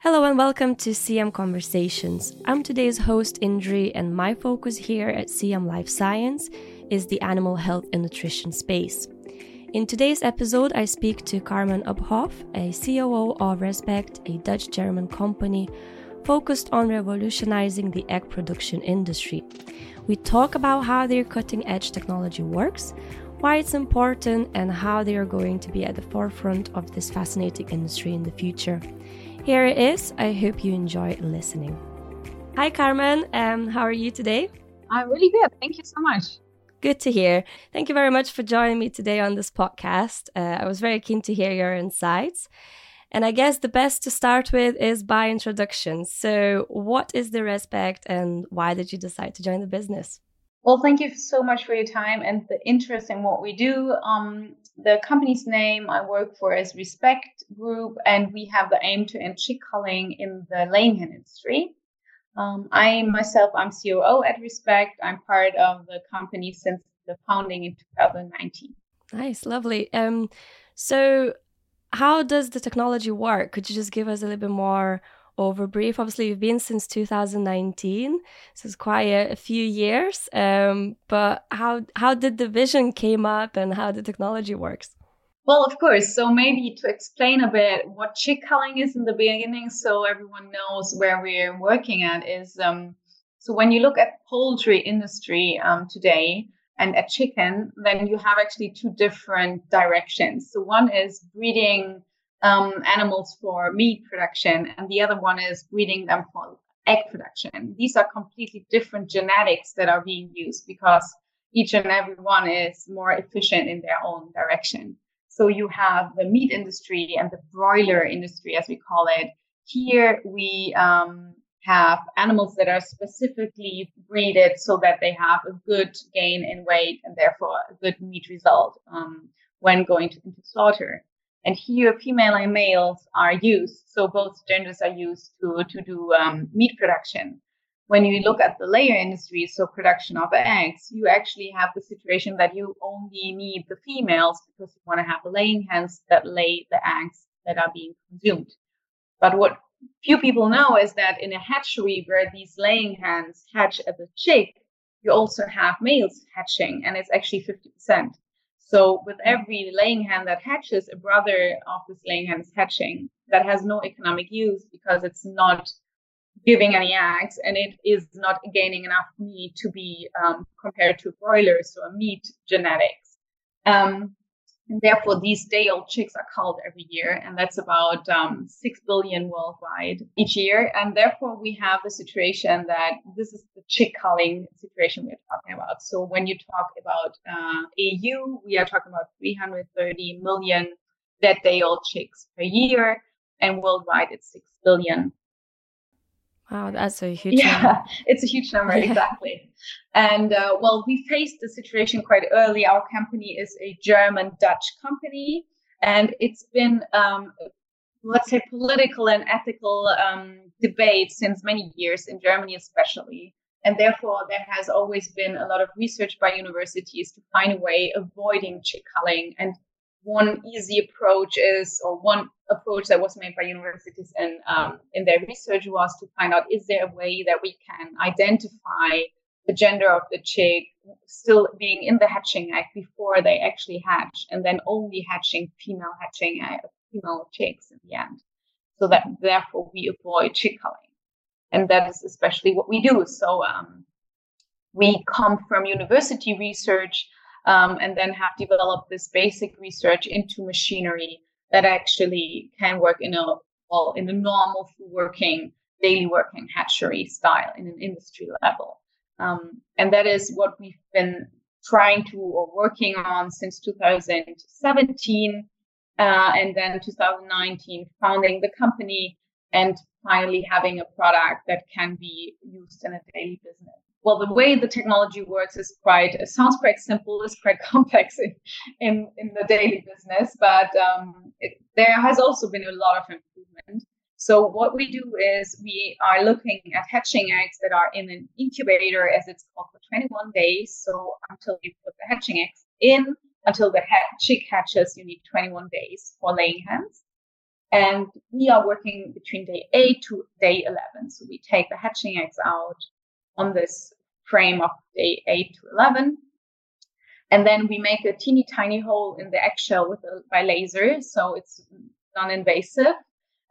Hello and welcome to CM Conversations. I'm today's host, Indre, and my focus here at CM Life Science is the animal health and nutrition space. In today's episode, I speak to Carmen Uphoff, a COO of Respeggt, a Dutch German company focused on revolutionizing the egg production industry. We talk about how their cutting edge technology works, why it's important, and how they are going to be at the forefront of this fascinating industry in the future. Here it is. I hope you enjoy listening. Hi, Carmen. Um, how are you today? I'm really good. Thank you so much. Good to hear. Thank you very much for joining me today on this podcast. Uh, I was very keen to hear your insights. And I guess the best to start with is by introduction. So, what is the Respeggt and why did you decide to join the business? Well, thank you so much for your time and the interest in what we do. Um, the company's name I work for is Respeggt Group, and we have the aim to end chick culling in the laying industry. Um, I myself, I'm COO at Respeggt. I'm part of the company since the founding in 2019. Nice, lovely. Um, so, how does the technology work? Could you just give us a little bit more over brief. Obviously, you've been since 2019, so it's quite a, a few years. Um, but how how did the vision came up, and how the technology works? Well, of course. So maybe to explain a bit what chick culling is in the beginning, so everyone knows where we're working at is. Um, so when you look at poultry industry um, today and at chicken, then you have actually two different directions. So one is breeding um, animals for meat production, and the other one is breeding them for egg production. These are completely different genetics that are being used because each and every one is more efficient in their own direction. So you have the meat industry and the broiler industry, as we call it. Here we um, have animals that are specifically breeded so that they have a good gain in weight and therefore a good meat result um, when going to, into slaughter. And here, female and males are used. So both genders are used to, to do um, meat production. When you look at the layer industry, so production of eggs, you actually have the situation that you only need the females because you want to have the laying hens that lay the eggs that are being consumed. But what few people know is that in a hatchery where these laying hens hatch as a chick, you also have males hatching, and it's actually 50%. So with every laying hen that hatches, a brother of this laying hen is hatching that has no economic use because it's not giving any eggs and it is not gaining enough meat to be um, compared to broilers, so a meat genetics. Um, and therefore, these day old chicks are culled every year, and that's about um, 6 billion worldwide each year. And therefore, we have the situation that this is the chick culling situation we're talking about. So, when you talk about uh, EU, we are talking about 330 million dead day old chicks per year, and worldwide, it's 6 billion. Wow, that's a huge yeah, number. it's a huge number, exactly. And uh, well, we faced the situation quite early. Our company is a German Dutch company, and it's been, um, let's say, political and ethical um, debate since many years in Germany, especially. And therefore, there has always been a lot of research by universities to find a way avoiding chick culling and one easy approach is, or one approach that was made by universities in um, in their research was to find out is there a way that we can identify the gender of the chick still being in the hatching egg before they actually hatch, and then only hatching female hatching female chicks in the end, so that therefore we avoid chick culling, and that is especially what we do. So um, we come from university research um, and then have developed this basic research into machinery that actually can work in a well in a normal working daily working hatchery style in an industry level. Um, and that is what we've been trying to or working on since 2017 uh, and then 2019 founding the company and finally having a product that can be used in a daily business well, the way the technology works is quite, it sounds quite simple, it's quite complex in, in, in the daily business, but um, it, there has also been a lot of improvement. So what we do is we are looking at hatching eggs that are in an incubator, as it's called, for 21 days. So until you put the hatching eggs in, until the chick hatches, you need 21 days for laying hens. And we are working between day 8 to day 11. So we take the hatching eggs out on this frame of day 8 to 11. And then we make a teeny tiny hole in the eggshell with a, by laser. So it's non-invasive.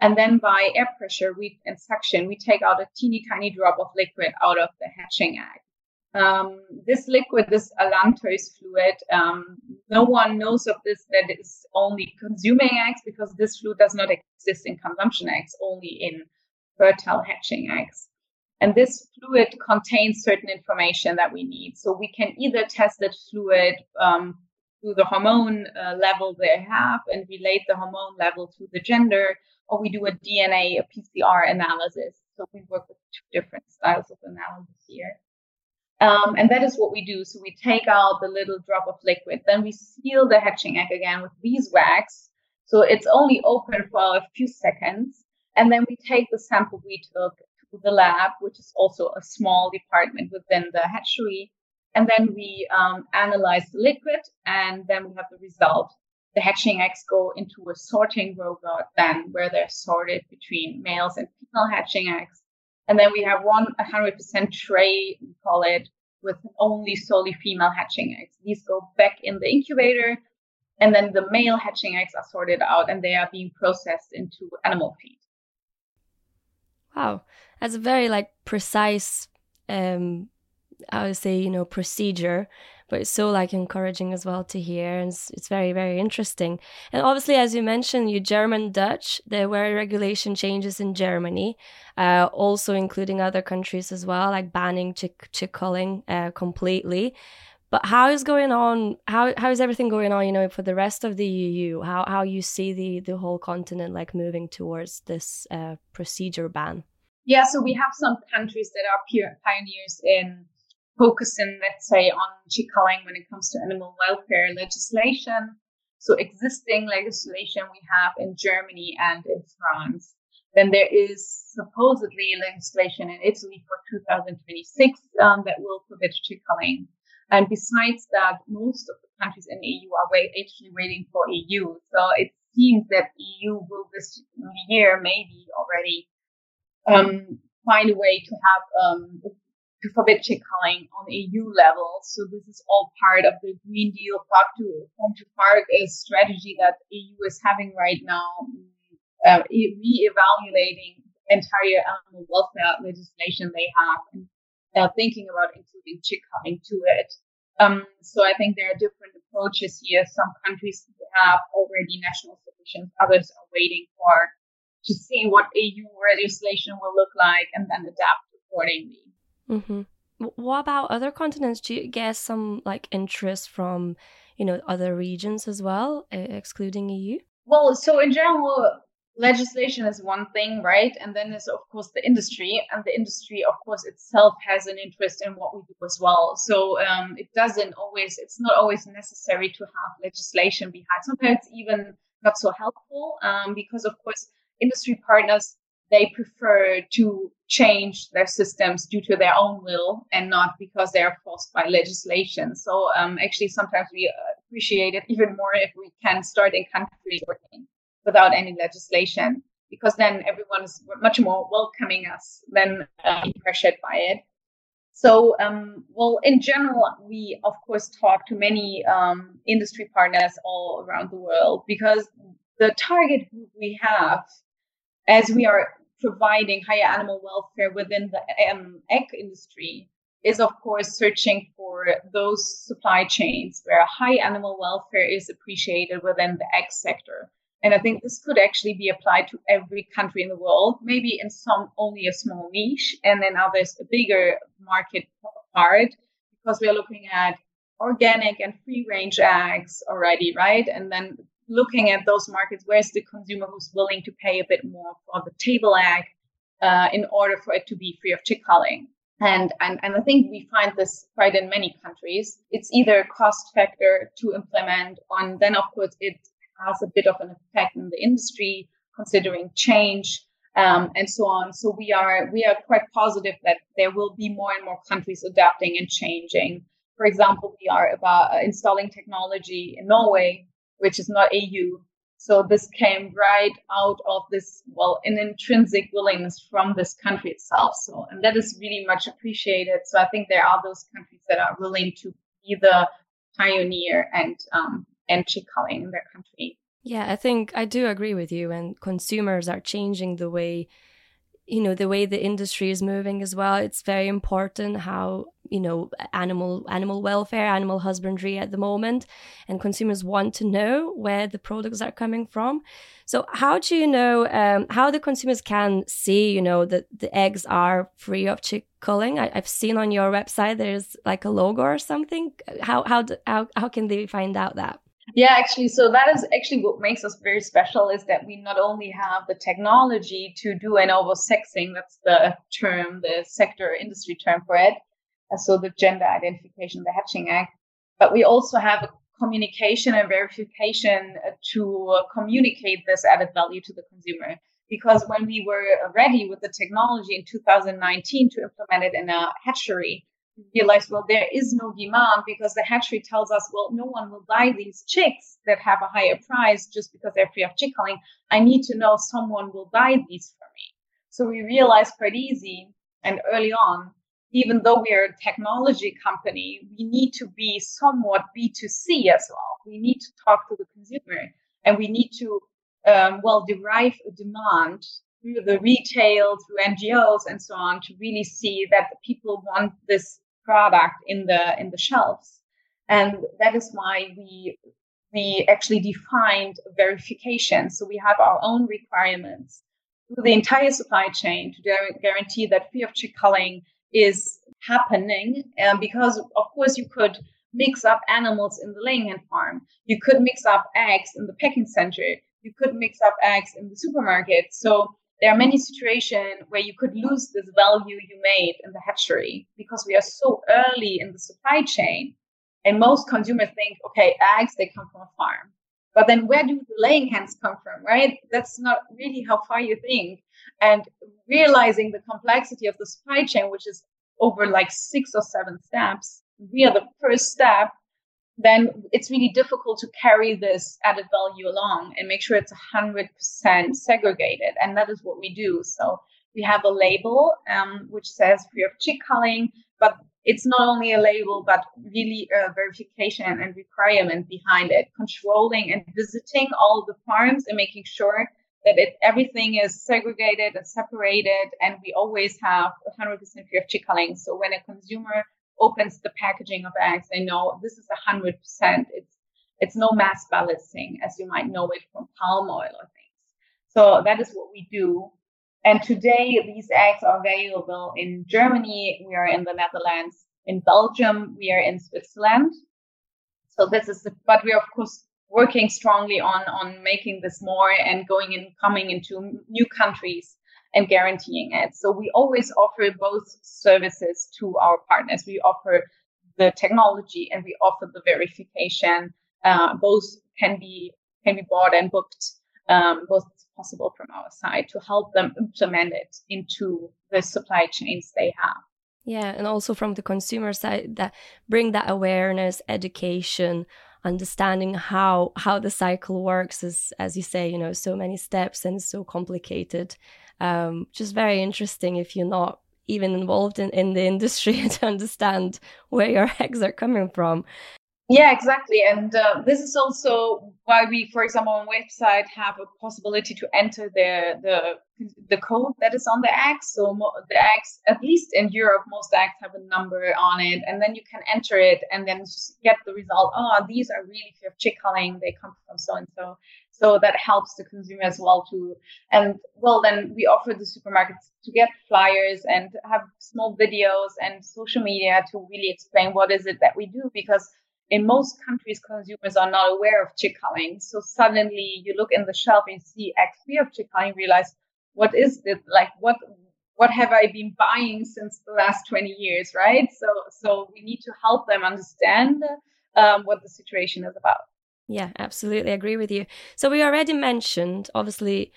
And then by air pressure we, and suction, we take out a teeny tiny drop of liquid out of the hatching egg. Um, this liquid, this allantois fluid, um, no one knows of this that is only consuming eggs because this fluid does not exist in consumption eggs, only in fertile hatching eggs. And this fluid contains certain information that we need. So we can either test that fluid um, through the hormone uh, level they have and relate the hormone level to the gender, or we do a DNA, a PCR analysis. So we work with two different styles of analysis here. Um, and that is what we do. So we take out the little drop of liquid, then we seal the hatching egg again with beeswax. So it's only open for a few seconds. And then we take the sample we took the lab, which is also a small department within the hatchery. And then we um, analyze the liquid and then we have the result. The hatching eggs go into a sorting robot then where they're sorted between males and female hatching eggs. And then we have one 100% tray, we call it, with only solely female hatching eggs. These go back in the incubator, and then the male hatching eggs are sorted out and they are being processed into animal feed. Wow, that's a very like precise, um, I would say, you know, procedure but it's so like encouraging as well to hear and it's, it's very very interesting. And obviously as you mentioned you german dutch there were regulation changes in germany uh, also including other countries as well like banning chick chick culling uh, completely but how is going on how how is everything going on you know for the rest of the eu how how you see the the whole continent like moving towards this uh, procedure ban yeah so we have some countries that are pioneers in focusing, let's say, on chick when it comes to animal welfare legislation. So existing legislation we have in Germany and in France. Then there is supposedly legislation in Italy for 2026 um, that will forbid chick culling. And besides that, most of the countries in the EU are wait, actually waiting for EU. So it seems that EU will this year maybe already um, find a way to have um, to forbid chick culling on EU level. So this is all part of the Green Deal Farm to, Farm to is strategy that EU is having right now, uh, re-evaluating entire animal welfare legislation they have and uh, thinking about including chick culling to it. Um, so I think there are different approaches here. Some countries have already national solutions, others are waiting for to see what EU legislation will look like and then adapt accordingly. Mm-hmm. What about other continents? Do you get some like interest from, you know, other regions as well, excluding EU? Well, so in general, legislation is one thing, right? And then there's of course the industry, and the industry, of course, itself has an interest in what we do as well. So um, it doesn't always, it's not always necessary to have legislation behind. Sometimes it's even not so helpful um, because, of course, industry partners they prefer to change their systems due to their own will and not because they are forced by legislation. So um, actually, sometimes we appreciate it even more if we can start in countries working without any legislation, because then everyone is much more welcoming us than uh, pressured by it. So, um, well, in general, we of course talk to many um, industry partners all around the world because the target group we have as we are providing higher animal welfare within the um, egg industry is of course searching for those supply chains where high animal welfare is appreciated within the egg sector. And I think this could actually be applied to every country in the world, maybe in some only a small niche, and then others a bigger market part, because we're looking at organic and free range eggs already, right? And then looking at those markets, where's the consumer who's willing to pay a bit more for the table egg uh, in order for it to be free of chick culling? And, and, and I think we find this quite in many countries. It's either a cost factor to implement, and then of course it has a bit of an effect in the industry, considering change um, and so on. So we are we are quite positive that there will be more and more countries adapting and changing. For example, we are about uh, installing technology in Norway which is not EU, So this came right out of this, well, an intrinsic willingness from this country itself. So, and that is really much appreciated. So I think there are those countries that are willing to be the pioneer and um, chick culling in their country. Yeah, I think I do agree with you. And consumers are changing the way you know the way the industry is moving as well it's very important how you know animal animal welfare animal husbandry at the moment and consumers want to know where the products are coming from so how do you know um, how the consumers can see you know that the eggs are free of chick culling I, have seen on your website there's like a logo or something how how how, how can they find out that yeah, actually, so that is actually what makes us very special is that we not only have the technology to do an sexing, that's the term, the sector industry term for it, uh, so the gender identification, the hatching act, but we also have a communication and verification uh, to uh, communicate this added value to the consumer. Because when we were ready with the technology in 2019 to implement it in a hatchery, realized, well, there is no demand because the hatchery tells us, well, no one will buy these chicks that have a higher price just because they're free of chick culling. I need to know someone will buy these for me. So we realized quite easy and early on, even though we are a technology company, we need to be somewhat B2C as well. We need to talk to the consumer and we need to, um, well, derive a demand through the retail, through NGOs and so on to really see that the people want this product in the in the shelves. And that is why we we actually defined verification. So we have our own requirements through the entire supply chain to guarantee that free of chick culling is happening. And because of course you could mix up animals in the laying hen farm. You could mix up eggs in the packing center. You could mix up eggs in the supermarket. So there are many situations where you could lose this value you made in the hatchery because we are so early in the supply chain. And most consumers think, okay, eggs, they come from a farm. But then where do the laying hens come from, right? That's not really how far you think. And realizing the complexity of the supply chain, which is over like six or seven steps, we are the first step then it's really difficult to carry this added value along and make sure it's 100% segregated. And that is what we do. So we have a label um, which says free of chick culling, but it's not only a label, but really a verification and requirement behind it, controlling and visiting all the farms and making sure that it, everything is segregated and separated. And we always have 100% free of chick culling. So when a consumer opens the packaging of eggs, they know this is a hundred percent. It's it's no mass balancing as you might know it from palm oil or things. So that is what we do. And today these eggs are available in Germany. We are in the Netherlands. In Belgium, we are in Switzerland. So this is, the, but we are of course working strongly on on making this more and going and coming into new countries and guaranteeing it. So we always offer both services to our partners. We offer the technology and we offer the verification. Uh, both can be can be bought and booked. Um, both possible from our side to help them implement it into the supply chains they have. Yeah, and also from the consumer side, that bring that awareness, education, understanding how how the cycle works is, as you say, you know, so many steps and so complicated um, just very interesting if you're not even involved in, in the industry to understand where your eggs are coming from. Yeah, exactly. And uh, this is also why we, for example, on website have a possibility to enter the the the code that is on the eggs. So mo- the eggs, at least in Europe, most eggs have a number on it, and then you can enter it and then get the result. Oh, these are really for chick culling. They come from so and so. So that helps the consumer as well to, and well, then we offer the supermarkets to get flyers and have small videos and social media to really explain what is it that we do because in most countries, consumers are not aware of chick culling. So suddenly you look in the shelf and see X free of chick culling, realize what is it like? What what have I been buying since the last 20 years, right? So so we need to help them understand um, what the situation is about. Yeah, absolutely agree with you. So we already mentioned, obviously,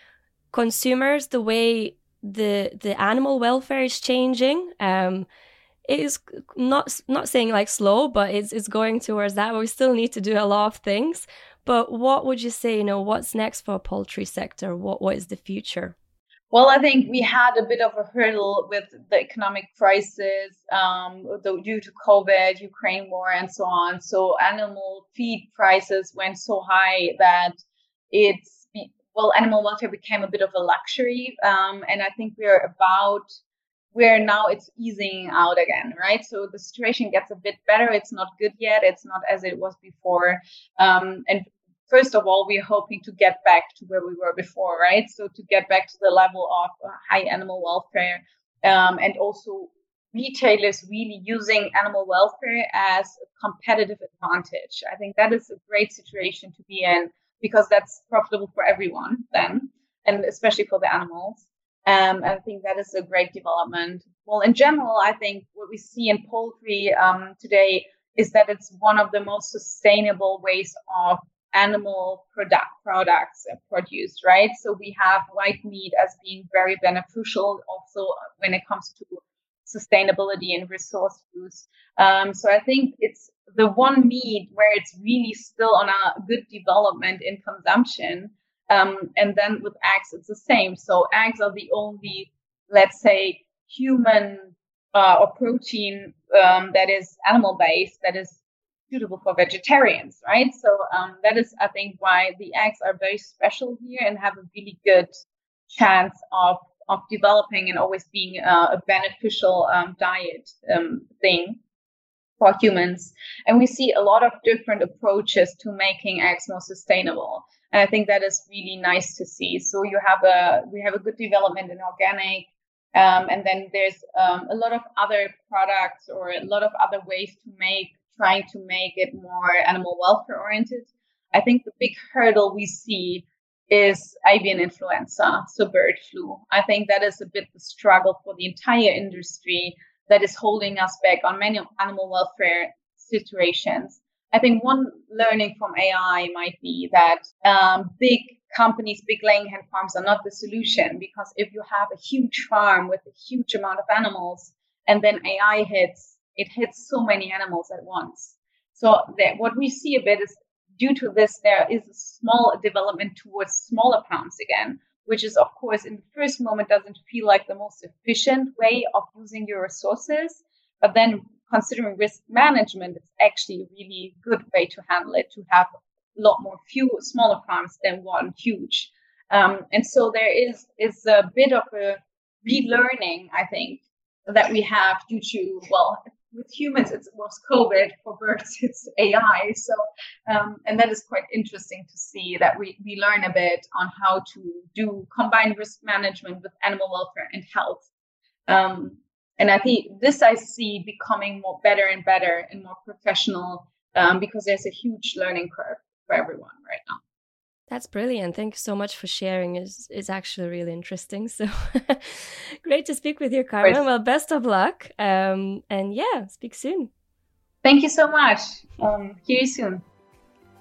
consumers, the way the the animal welfare is changing. Um, it is not not saying like slow, but it's it's going towards that. We still need to do a lot of things. But what would you say, you know, what's next for poultry sector? What what is the future? Well, I think we had a bit of a hurdle with the economic crisis um, due to COVID, Ukraine war, and so on. So animal feed prices went so high that it's well, animal welfare became a bit of a luxury, um, and I think we're about where now it's easing out again, right? So the situation gets a bit better. It's not good yet. It's not as it was before, um, and first of all, we're hoping to get back to where we were before, right? So to get back to the level of uh, high animal welfare um, and also retailers really using animal welfare as a competitive advantage. I think that is a great situation to be in because that's profitable for everyone then, and especially for the animals. Um, I think that is a great development. Well, in general, I think what we see in poultry um, today is that it's one of the most sustainable ways of animal product products produced, right? So we have white meat as being very beneficial also when it comes to sustainability and resource use. Um, so I think it's the one meat where it's really still on a good development in consumption. Um, and then with eggs, it's the same. So eggs are the only, let's say, human uh, or protein um, that is animal based that is suitable for vegetarians, right? So um, that is, I think, why the eggs are very special here and have a really good chance of of developing and always being uh, a beneficial um, diet um, thing for humans. And we see a lot of different approaches to making eggs more sustainable. And I think that is really nice to see. So you have a we have a good development in organic, um, and then there's um, a lot of other products or a lot of other ways to make trying to make it more animal welfare oriented. I think the big hurdle we see is avian influenza, so bird flu. I think that is a bit the struggle for the entire industry that is holding us back on many animal welfare situations. I think one learning from AI might be that um, big companies, big laying hen farms are not the solution because if you have a huge farm with a huge amount of animals and then AI hits, it hits so many animals at once. So that what we see a bit is due to this, there is a small development towards smaller farms again, which is, of course, in the first moment doesn't feel like the most efficient way of using your resources. But then considering risk management, it's actually a really good way to handle it, to have a lot more few smaller farms than one huge. Um, and so there is is a bit of a relearning, I think, that we have due to well with humans it was covid for birds it's ai so um, and that is quite interesting to see that we, we learn a bit on how to do combined risk management with animal welfare and health um, and i think this i see becoming more better and better and more professional um, because there's a huge learning curve for everyone right now that's brilliant. Thank you so much for sharing. It's, it's actually really interesting. So great to speak with you, Carmen. Well, best of luck. Um, and yeah, speak soon. Thank you so much. Um, hear you soon.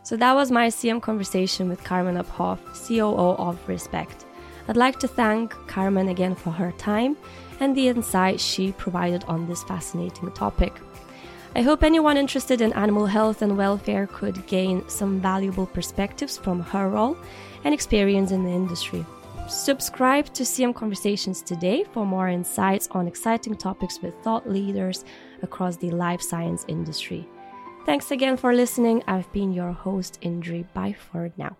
So that was my CM conversation with Carmen Uphoff, COO of Respeggt. I'd like to thank Carmen again for her time and the insight she provided on this fascinating topic. I hope anyone interested in animal health and welfare could gain some valuable perspectives from her role and experience in the industry. Subscribe to CM Conversations today for more insights on exciting topics with thought leaders across the life science industry. Thanks again for listening. I've been your host, Indre. Bye for now.